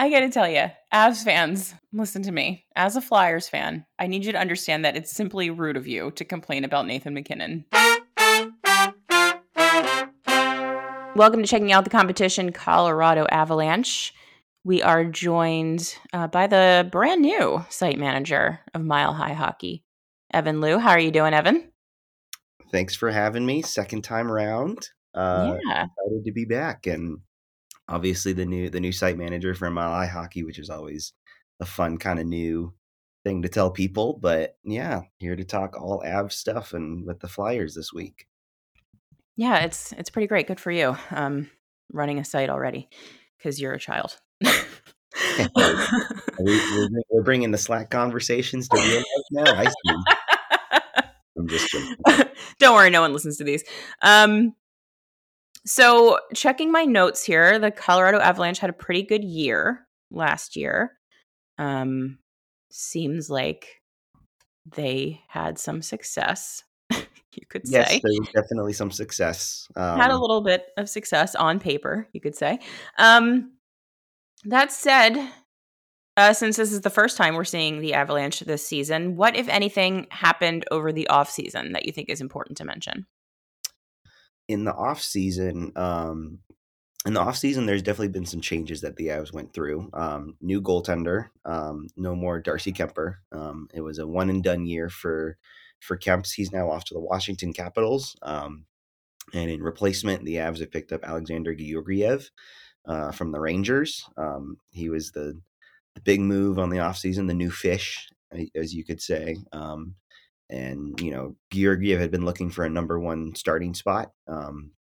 I got to tell you, Avs fans, listen to me. As a Flyers fan, I need you to understand that it's simply rude of you to complain about Nathan MacKinnon. Welcome to checking out the competition, Colorado Avalanche. We are joined uh, by the brand new site manager of Mile High Hockey, Evan Liu. How are you doing, Evan? Thanks for having me. Second time around. Uh, yeah, excited to be back, and obviously the new the new site manager for High Hockey, which is always a fun kind of new thing to tell people. But yeah, here to talk all Av stuff and with the Flyers this week. Yeah, it's it's pretty great. Good for you. Um, running a site already because you're a child. we, are bringing the Slack conversations to real life now. I see. I'm just joking. Don't worry, no one listens to these. Um, so, checking my notes here, the Colorado Avalanche had a pretty good year last year. Um, seems like they had some success, you could yes, say. Yes, there was definitely some success. Um, had a um little bit of success on paper, you could say. Um, that said, uh, since this is the first time we're seeing the Avalanche this season, what, if anything, happened over the off season that you think is important to mention? In the off season, um, in the off season, there's definitely been some changes that the Avs went through. Um, new goaltender, um, no more Darcy Kuemper. Um, it was a one and done year for for Kemps. He's now off to the Washington Capitals. Um, and in replacement, the Avs have picked up Alexander Georgiev uh, from the Rangers. Um, he was the, the big move on the offseason, the new fish, as you could say. Um, and you know Georgiev had been looking for a number one starting spot. Um,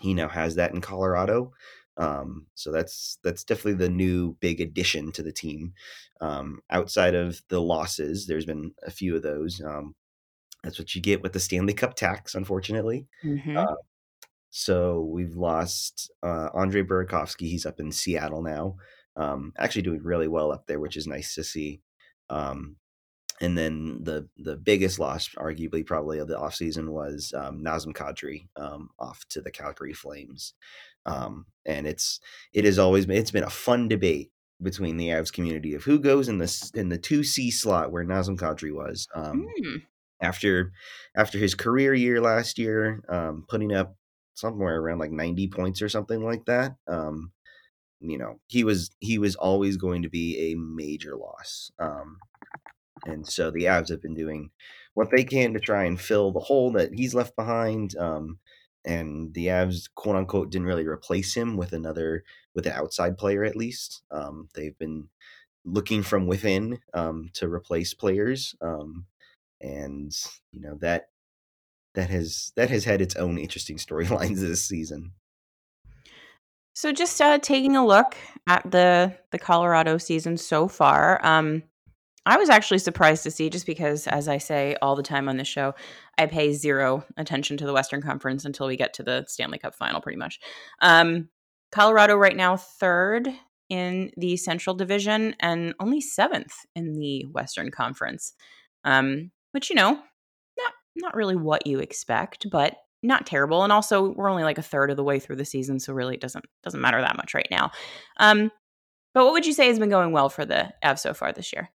he now has that in Colorado, um, so that's that's definitely the new big addition to the team. Um, outside of the losses, there's been a few of those. Um, that's what you get with the Stanley Cup tax, unfortunately. Mm-hmm. Uh, so we've lost uh, Andre Burakovsky. He's up in Seattle now, um, actually doing really well up there, which is nice to see. Um, and then the the biggest loss, arguably probably of the offseason, was um, Nazem Kadri um, off to the Calgary Flames. Um, and it's it has always been it's been a fun debate between the Avs community of who goes in the in the two C slot where Nazem Kadri was. Um, mm. After after his career year last year, um, putting up somewhere around like ninety points or something like that. Um, you know, he was he was always going to be a major loss. Um, and so the Avs have been doing what they can to try and fill the hole that he's left behind. Um, and the Avs, quote unquote, didn't really replace him with another, with an outside player at least. Um, they've been looking from within um, to replace players, um, and you know that that has that has had its own interesting storylines this season. So, just uh, taking a look at the the Colorado season so far, um, I was actually surprised to see just because, as I say all the time on the show, I pay zero attention to the Western Conference until we get to the Stanley Cup final, pretty much. Um, Colorado right now third in the Central Division and only seventh in the Western Conference, um, which you know, not not really what you expect, but not terrible. And also, we're only like a third of the way through the season, so really it doesn't doesn't matter that much right now. Um, but what would you say has been going well for the Avs so far this year?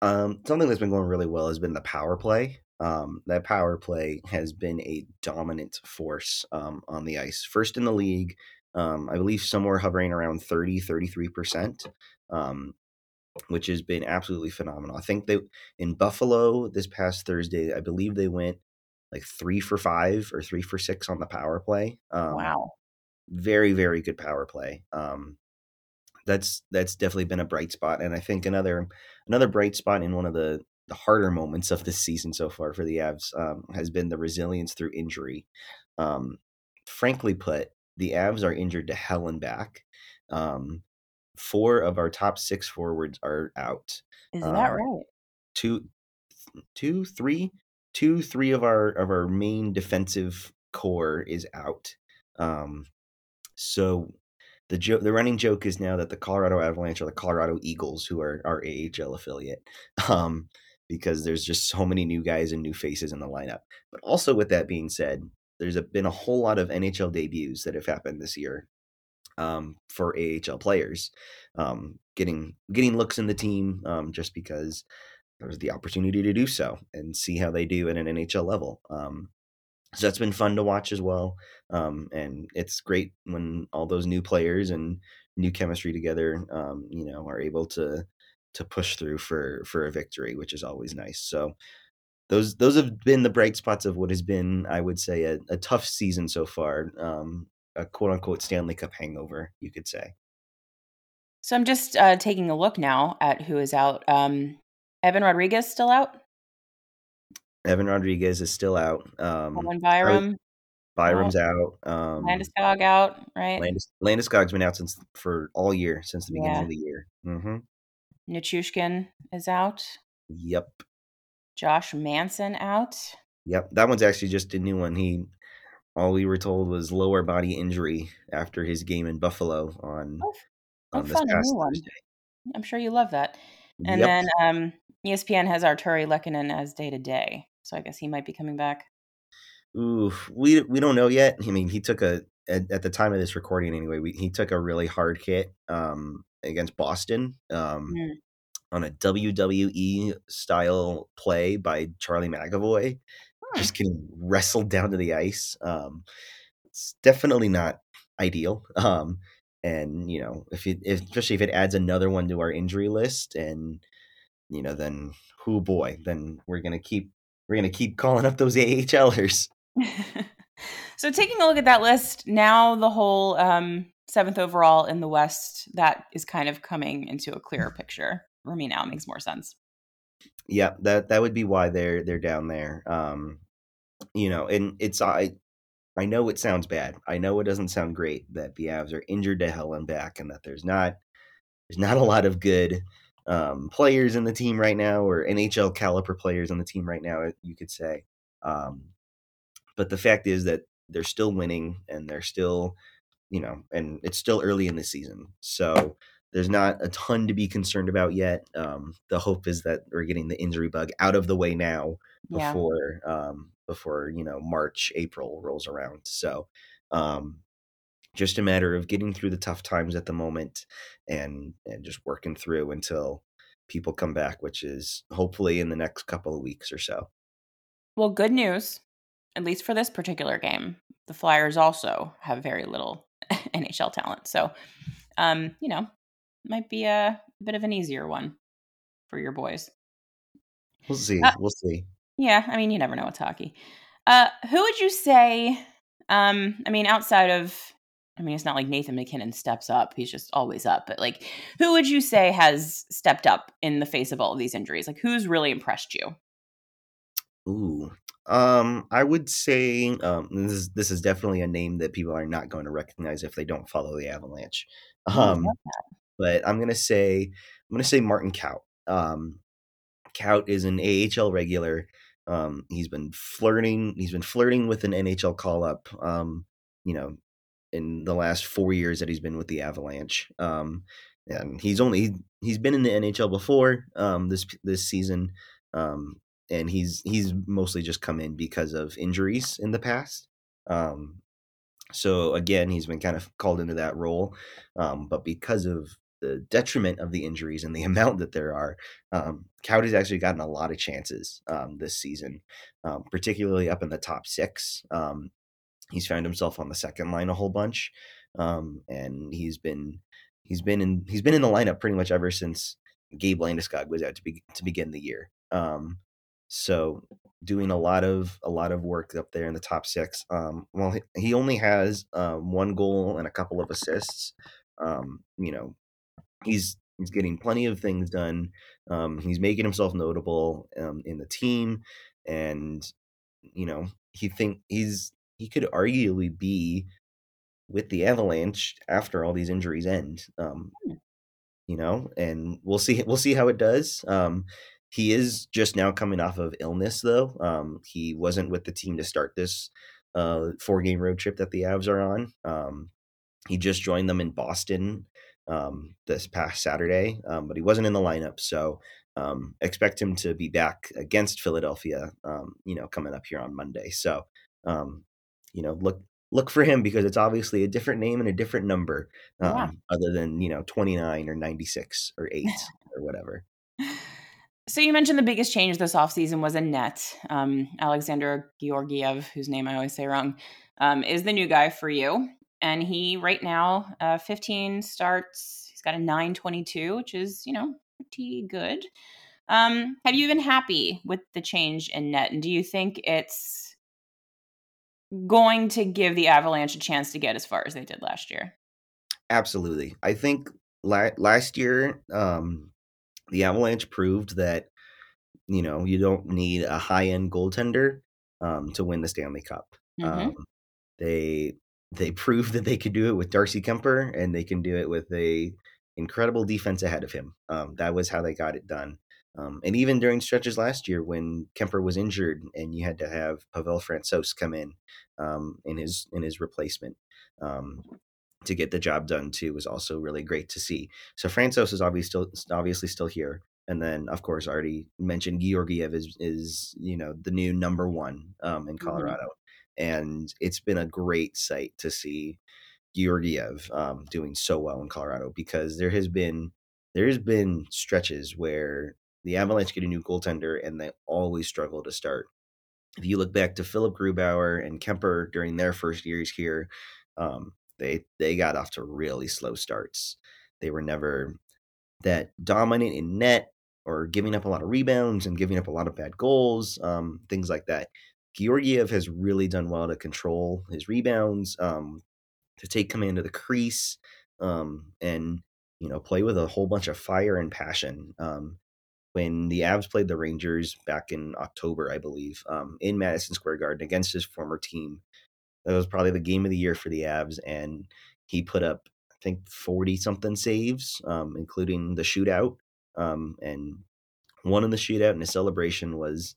Um, something that's been going really well has been the power play. Um, that power play has been a dominant force um, on the ice. First in the league, um, I believe somewhere hovering around 30, 33%, um, which has been absolutely phenomenal. I think they, in Buffalo this past Thursday, I believe they went like three for five or three for six on the power play. Um, wow. Very, very good power play. Um, that's that's definitely been a bright spot. And I think another another bright spot in one of the the harder moments of this season so far for the Avs um, has been the resilience through injury. Um, frankly put, the Avs are injured to hell and back. Um, four of our top six forwards are out. Is that um, right? Two, two, three, two, three of our of our main defensive core is out. Um, so the jo- the running joke is now that the Colorado Avalanche are the Colorado Eagles, who are our AHL affiliate, um, because there's just so many new guys and new faces in the lineup. But also, with that being said, there's a, been a whole lot of NHL debuts that have happened this year. um, for AHL players, um, getting getting looks in the team um, just because there's the opportunity to do so and see how they do at an NHL level. Um, so that's been fun to watch as well, um, and it's great when all those new players and new chemistry together, um, you know, are able to to push through for for a victory, which is always nice. So those those have been the bright spots of what has been, I would say, a, a tough season so far. Um, a quote unquote Stanley Cup hangover, you could say. So I'm just uh, taking a look now at who is out. Um, Evan Rodriguez still out. Evan Rodriguez is still out. Um, Bowen Byram. Byram's out. Um, Landeskog out, right? Landis, Landeskog's been out since for all year since the beginning yeah. of the year. Mm-hmm. Nichushkin is out. Yep. Josh Manson out. Yep, that one's actually just a new one. He all we were told was lower body injury after his game in Buffalo on oh, on oh, this fun, past Thursday. I'm sure you love that. And yep. then um, ESPN has Artturi Lehkonen as day to day, so I guess he might be coming back. Ooh, we we don't know yet. I mean, he took a at, at the time of this recording anyway. We, he took a really hard hit um, against Boston. Um, mm on a WWE style play by Charlie McAvoy, huh. just getting wrestled down to the ice. Um, it's definitely not ideal. Um, and you know, if it, if, especially if it adds another one to our injury list, and you know, then who boy, then we're gonna keep we're gonna keep calling up those AHLers. so taking a look at that list now, the whole um, seventh overall in the West that is kind of coming into a clearer picture for me now. It makes more sense. Yeah, that that would be why they're they're down there. Um, you know, and it's I I know it sounds bad. I know it doesn't sound great that the Avs are injured to hell and back, and that there's not there's not a lot of good um, players in the team right now, or NHL caliber players on the team right now. You could say, um, but the fact is that they're still winning, and they're still, you know, and it's still early in the season, so there's not a ton to be concerned about yet. Um, the hope is that we're getting the injury bug out of the way now before yeah. um, before you know March April rolls around. So um, just a matter of getting through the tough times at the moment and and just working through until people come back, which is hopefully in the next couple of weeks or so. Well, good news, at least for this particular game. The Flyers also have very little NHL talent. So, um, you know, might be a, bit of an easier one for your boys. We'll see. Uh, we'll see. Yeah, I mean, you never know with hockey. Uh, who would you say? Um, I mean, outside of, I mean, it's not like Nathan MacKinnon steps up; he's just always up. But like, who would you say has stepped up in the face of all of these injuries? Like, who's really impressed you? Ooh, um, I would say um, this is this is definitely a name that people are not going to recognize if they don't follow the Avalanche. Um, but I'm gonna say I'm gonna say Martin Kaut. Um, Kaut is an AHL regular. Um, he's been flirting. He's been flirting with an NHL call up. Um, you know, in the last four years that he's been with the Avalanche. Um, and he's only he's been in the NHL before um, this this season. Um, and he's he's mostly just come in because of injuries in the past. Um, so again, he's been kind of called into that role, um, but because of the detriment of the injuries and the amount that there are, um, Cowdy's actually gotten a lot of chances um, this season, um, particularly up in the top six. Um, he's found himself on the second line a whole bunch, um, and he's been he's been in he's been in the lineup pretty much ever since Gabe Landeskog was out to be to begin the year. Um, so doing a lot of a lot of work up there in the top six. well, he only has uh, one goal and a couple of assists. Um, you know, he's he's getting plenty of things done. Um, he's making himself notable um, in the team, and you know he think he's he could arguably be with the Avalanche after all these injuries end. Um, hmm. you know, and we'll see we'll see how it does. Um, he is just now coming off of illness, though. Um, he wasn't with the team to start this uh, four game road trip that the Avs are on. Um, he just joined them in Boston um, this past Saturday, um, but he wasn't in the lineup. So um, expect him to be back against Philadelphia, um, you know, coming up here on Monday. So, um, you know, look look for him because it's obviously a different name and a different number, um, Yeah. other than you know twenty nine or ninety six or eight or whatever. So you mentioned the biggest change this offseason was in net. Um, Alexander Georgiev, whose name I always say wrong, um, is the new guy for you. And he right now, uh, 15 starts. He's got a 922, which is, you know, pretty good. Um, have you been happy with the change in net? And do you think it's going to give the Avalanche a chance to get as far as they did last year? Absolutely. I think la- last year, um, the Avalanche proved that you know you don't need a high end goaltender um, to win the Stanley Cup. Mm-hmm. Um, they they proved that they could do it with Darcy Kuemper, and they can do it with a incredible defense ahead of him. Um, that was how they got it done. Um, and even during stretches last year when Kuemper was injured and you had to have Pavel Francouz come in um, in his in his replacement um, to get the job done too was also really great to see. So Francouz is obviously still obviously still here. And then, of course, I already mentioned Georgiev is is you know the new number one um, in Colorado, mm-hmm. and it's been a great sight to see Georgiev um, doing so well in Colorado because there has been there has been stretches where the Avalanche get a new goaltender and they always struggle to start. If you look back to Philipp Grubauer and Kuemper during their first years here, um, they they got off to really slow starts. They were never that dominant in net or giving up a lot of rebounds and giving up a lot of bad goals, um, things like that. Georgiev has really done well to control his rebounds, um, to take command of the crease, um, and you know play with a whole bunch of fire and passion. Um, when the Avs played the Rangers back in October, I believe, um, in Madison Square Garden against his former team, that was probably the game of the year for the Avs, and he put up I think forty something saves, um, including the shootout, um, and one in the shootout and a celebration was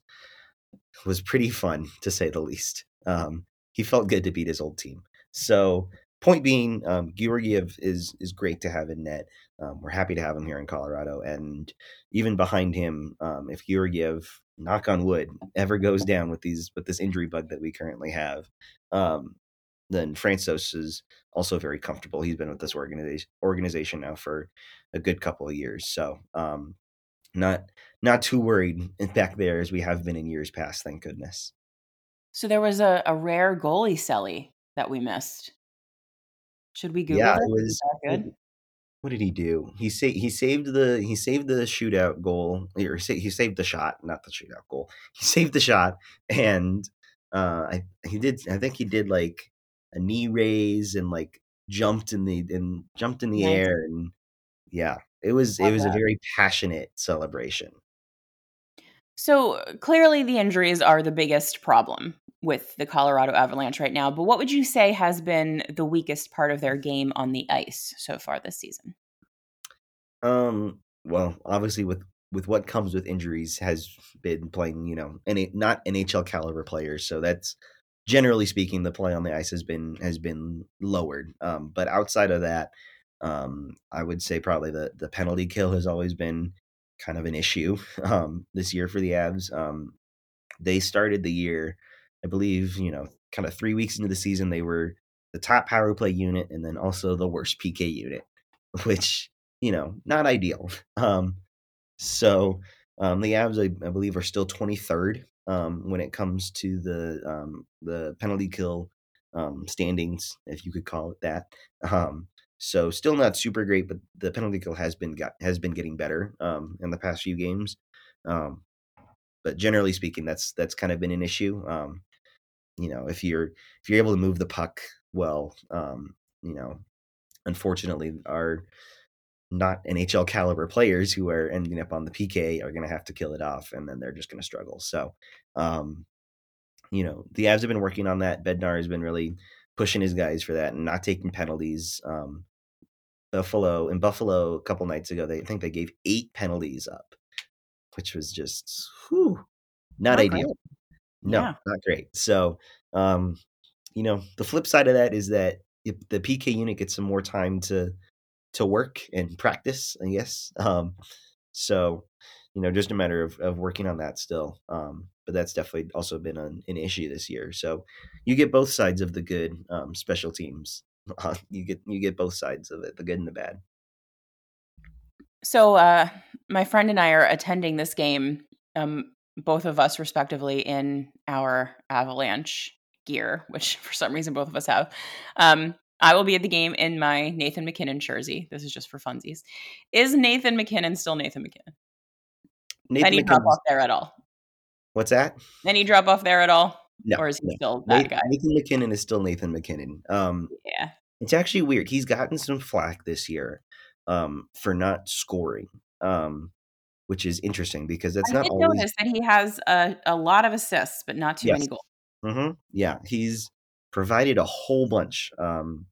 was pretty fun to say the least. Um, he felt good to beat his old team. So point being, um, Georgiev is is great to have in net. Um, we're happy to have him here in Colorado, and even behind him, um, if Georgiev, knock on wood, ever goes down with these with this injury bug that we currently have, um, then Francouz is also very comfortable. He's been with this organization organization now for a good couple of years, so um, not not too worried back there as we have been in years past. Thank goodness. So there was a, a rare goalie celly that we missed. Should we Google yeah, it? it was good. What did he do? He sa- he saved the he saved the shootout goal or he saved the shot, not the shootout goal. He saved the shot, and uh, I he did. I think he did like a knee raise and like jumped in the and jumped in the Nice. air and yeah, it was it Love was a very passionate celebration. So clearly, the injuries are the biggest problem with the Colorado Avalanche right now. But what would you say has been the weakest part of their game on the ice so far this season? Um. Well, obviously, with with what comes with injuries, has been playing. You know, any not NHL caliber players. So that's generally speaking, the play on the ice has been has been lowered. Um. But outside of that, um, I would say probably the the penalty kill has always been kind of an issue um, this year for the Avs. Um, they started the year, I believe, you know, kind of three weeks into the season, they were the top power play unit and then also the worst PK unit, which you know, not ideal. Um, so um, the Avs, I, I, believe, are still 23rd um, when it comes to the um, the penalty kill um, standings, if you could call it that. Um, so still not super great, but the penalty kill has been got has been getting better in the past few games. But generally speaking, that's that's kind of been an issue. You know, if you're if you're able to move the puck well, um, you know, unfortunately, our not NHL caliber players who are ending up on the PK are going to have to kill it off, and then they're just going to struggle. So, um, you know, the Avs have been working on that. Bednar has been really pushing his guys for that and not taking penalties. Um, Buffalo in Buffalo a couple nights ago, they I think they gave eight penalties up, which was just whew, not, not ideal. No, yeah. not great. So, um, you know, the flip side of that is that if the PK unit gets some more time to to work and practice, I guess. Um, so, you know, just a matter of, of working on that still. Um, but that's definitely also been an, an issue this year. So you get both sides of the good um, special teams. Uh, you get you get both sides of it, the good and the bad. So uh, my friend and I are attending this game, um, both of us respectively, in our Avalanche gear, which for some reason both of us have. Um, I will be at the game in my Nathan MacKinnon jersey. This is just for funsies. Is Nathan MacKinnon still Nathan MacKinnon? Nathan Any drop off there at all? What's that? Any drop off there at all? No, or is he no. still that Nathan, guy? Nathan MacKinnon is still Nathan MacKinnon. Um, Yeah. it's actually weird. He's gotten some flack this year um, for not scoring, um, which is interesting because that's I not did always. notice that he has a, a lot of assists, but not too Yes. many goals. hmm Yeah, he's provided a whole bunch, um,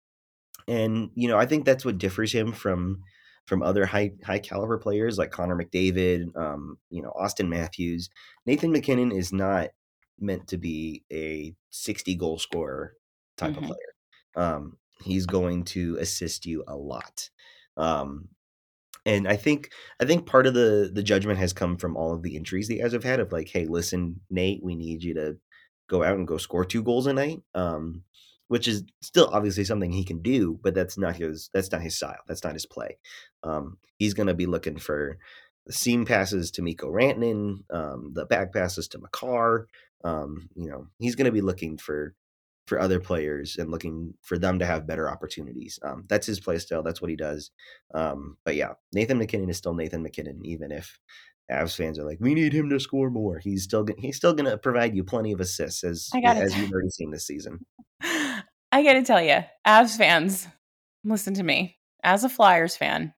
and you know I think that's what differs him from from other high high caliber players like Connor McDavid, um, you know Auston Matthews. Nathan MacKinnon is not meant to be a sixty goal scorer type Mhm. of player. Um, he's going to assist you a lot. Um, and I think I think part of the the judgment has come from all of the injuries the guys have had of like, hey, listen, Nate, we need you to go out and go score two goals a night. Um, which is still obviously something he can do, but that's not his that's not his style. That's not his play. Um, he's gonna be looking for the seam passes to Mikko Rantanen, um, the back passes to Makar. Um, you know, he's gonna be looking for for other players and looking for them to have better opportunities. Um, that's his play style. That's what he does. Um, but yeah, Nathan MacKinnon is still Nathan MacKinnon, even if Avs fans are like, we need him to score more. He's still gonna, he's still going to provide you plenty of assists as as t- you've already seen this season. I got to tell you, Avs fans, listen to me. As a Flyers fan,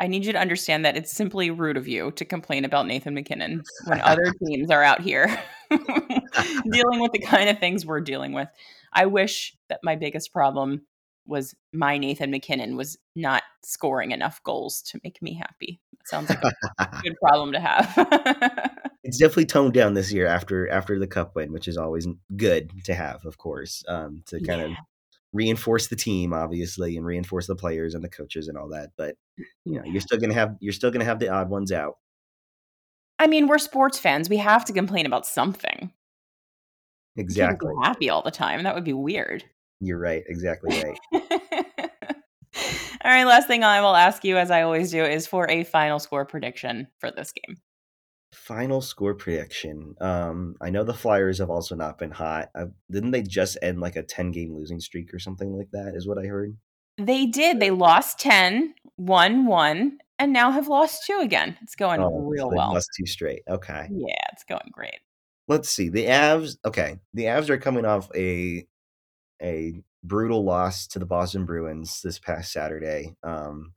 I need you to understand that it's simply rude of you to complain about Nathan MacKinnon when other teams are out here dealing with the kind of things we're dealing with. I wish that my biggest problem was my Nathan MacKinnon was not scoring enough goals to make me happy. That sounds like a good problem to have. it's definitely toned down this year after after the cup win, which is always good to have, of course, um, to kind of Yeah. Reinforce the team, obviously, and reinforce the players and the coaches and all that. But you know, you're still gonna have you're still gonna have the odd ones out. I mean, we're sports fans. We have to complain about something. Exactly. be happy all the time. That would be weird. You're right. Exactly right. All right, last thing I will ask you, as I always do, is for a final score prediction for this game. Final score prediction. Um, I know the Flyers have also not been hot. Uh, didn't they just end like a ten game losing streak or something like that? Is what I heard. They did. They lost 10, won 1, and now have lost 2 again. It's going Oh, real well. lost two straight. Okay. Yeah, it's going great. let's see the avs okay the avs are coming off a a brutal loss to the boston bruins this past saturday um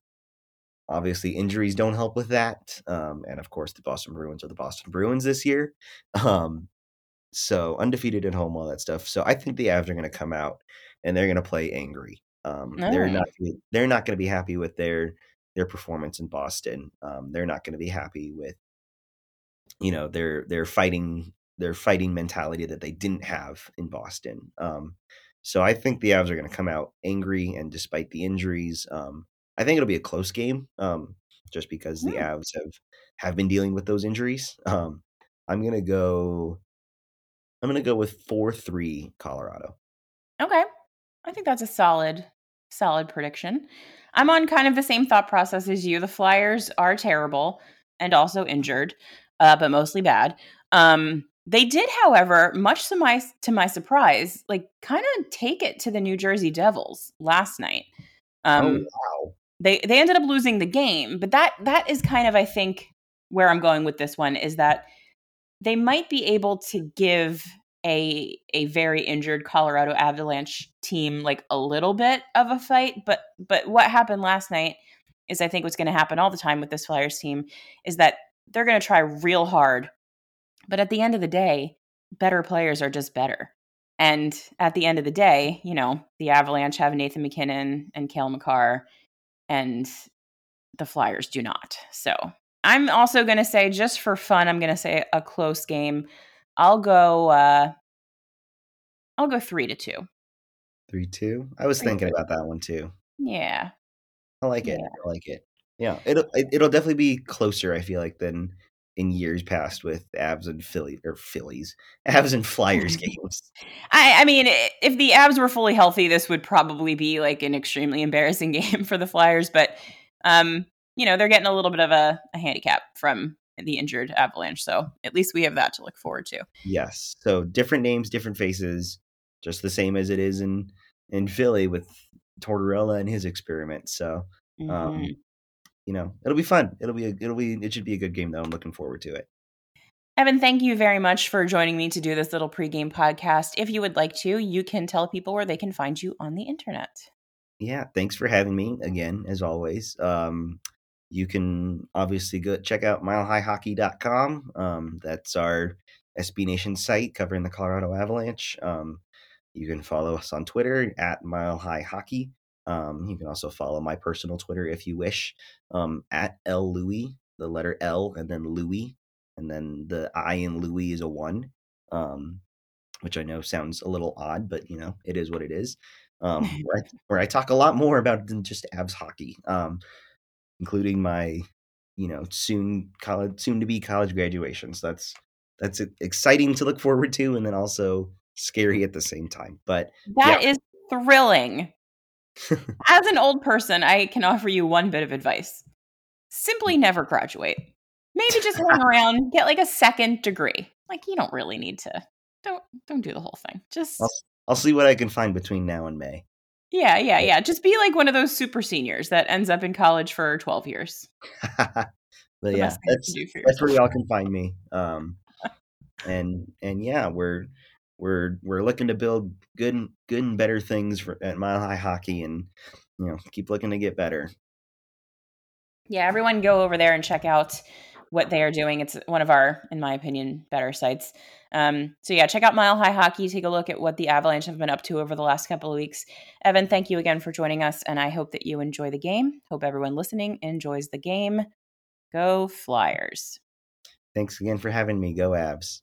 obviously injuries don't help with that um and of course the boston bruins are the boston bruins this year um so undefeated at home all that stuff so i think the avs are going to come out and they're going to play angry um they're not they're not going to be happy with their their performance in boston um they're not going to be happy with you know their their fighting their fighting mentality that they didn't have in Boston. Um, so I think the Avs are going to come out angry, and despite the injuries, um, I think it'll be a close game, um, just because the. Avs have have been dealing with those injuries. Um, I'm gonna go. I'm gonna go with four three Colorado. Okay. I think that's a solid solid prediction. I'm on kind of the same thought process as you. The Flyers are terrible and also injured, uh, but mostly bad. Um, they did, however, much to my to my surprise, like kind of take it to the New Jersey Devils last night. Um, oh wow! They they ended up losing the game but that that is kind of i think where i'm going with this one is that they might be able to give a a very injured colorado avalanche team like a little bit of a fight but but what happened last night is i think what's going to happen all the time with this flyers team is that they're going to try real hard but at the end of the day better players are just better. And at the end of the day you know the avalanche have nathan mackinnon and cale makar and the Flyers do not. So I'm also going to say, just for fun, I'm going to say a close game. I'll go. Uh, I'll go three to two. Three two. I was Three, thinking two. about that one too. Yeah, I like it. Yeah. I like it. Yeah, it'll it, it'll definitely be closer. I feel like than in years past with Avs and Philly or Phillies, Avs and Flyers games. I, I mean, if the Avs were fully healthy, this would probably be like an extremely embarrassing game for the Flyers. But, um, you know, they're getting a little bit of a, a handicap from the injured Avalanche. So at least we have that to look forward to. Yes. So different names, different faces, just the same as it is in in Philly with Tortorella and his experiment. So, um, mm-hmm. You know, it'll be fun. It'll be a, it'll be it should be a good game though. I'm looking forward to it. Evan, thank you very much for joining me to do this little pregame podcast. If you would like to, you can tell people where they can find you on the internet. Yeah, thanks for having me again, as always. Um, you can obviously go check out milehighhockey.com. Um, that's our SB Nation site covering the Colorado Avalanche. Um, you can follow us on Twitter at Mile High Hockey. Um, you can also follow my personal Twitter if you wish um, at L Louis, the letter L, and then Louis, and then the I in Louis is a one, um, which I know sounds a little odd, but you know it is what it is. Um, where, I, where I talk a lot more about than just Avs hockey. Um, including my, you know, soon college, soon to be college graduations. That's that's exciting to look forward to, and then also scary at the same time. But that yeah. is thrilling. As an old person, I can offer you one bit of advice: simply never graduate. Maybe just hang around, get like a second degree. Like you don't really need to. Don't don't do the whole thing. Just I'll, I'll see what I can find between now and May. Yeah, yeah, yeah. Just be like one of those super seniors that ends up in college for 12 years. but yeah, that's, that's where y'all can find me. Um, and and yeah, we're we're we're looking to build good good and better things for, at Mile High Hockey, and you know keep looking to get better. Yeah, everyone go over there and check out what they are doing. It's one of our, in my opinion, better sites. Um, so yeah, check out Mile High Hockey. Take a look at what the Avalanche have been up to over the last couple of weeks. Evan, thank you again for joining us, and I hope that you enjoy the game. Hope everyone listening enjoys the game. Go Flyers! Thanks again for having me. Go Avs!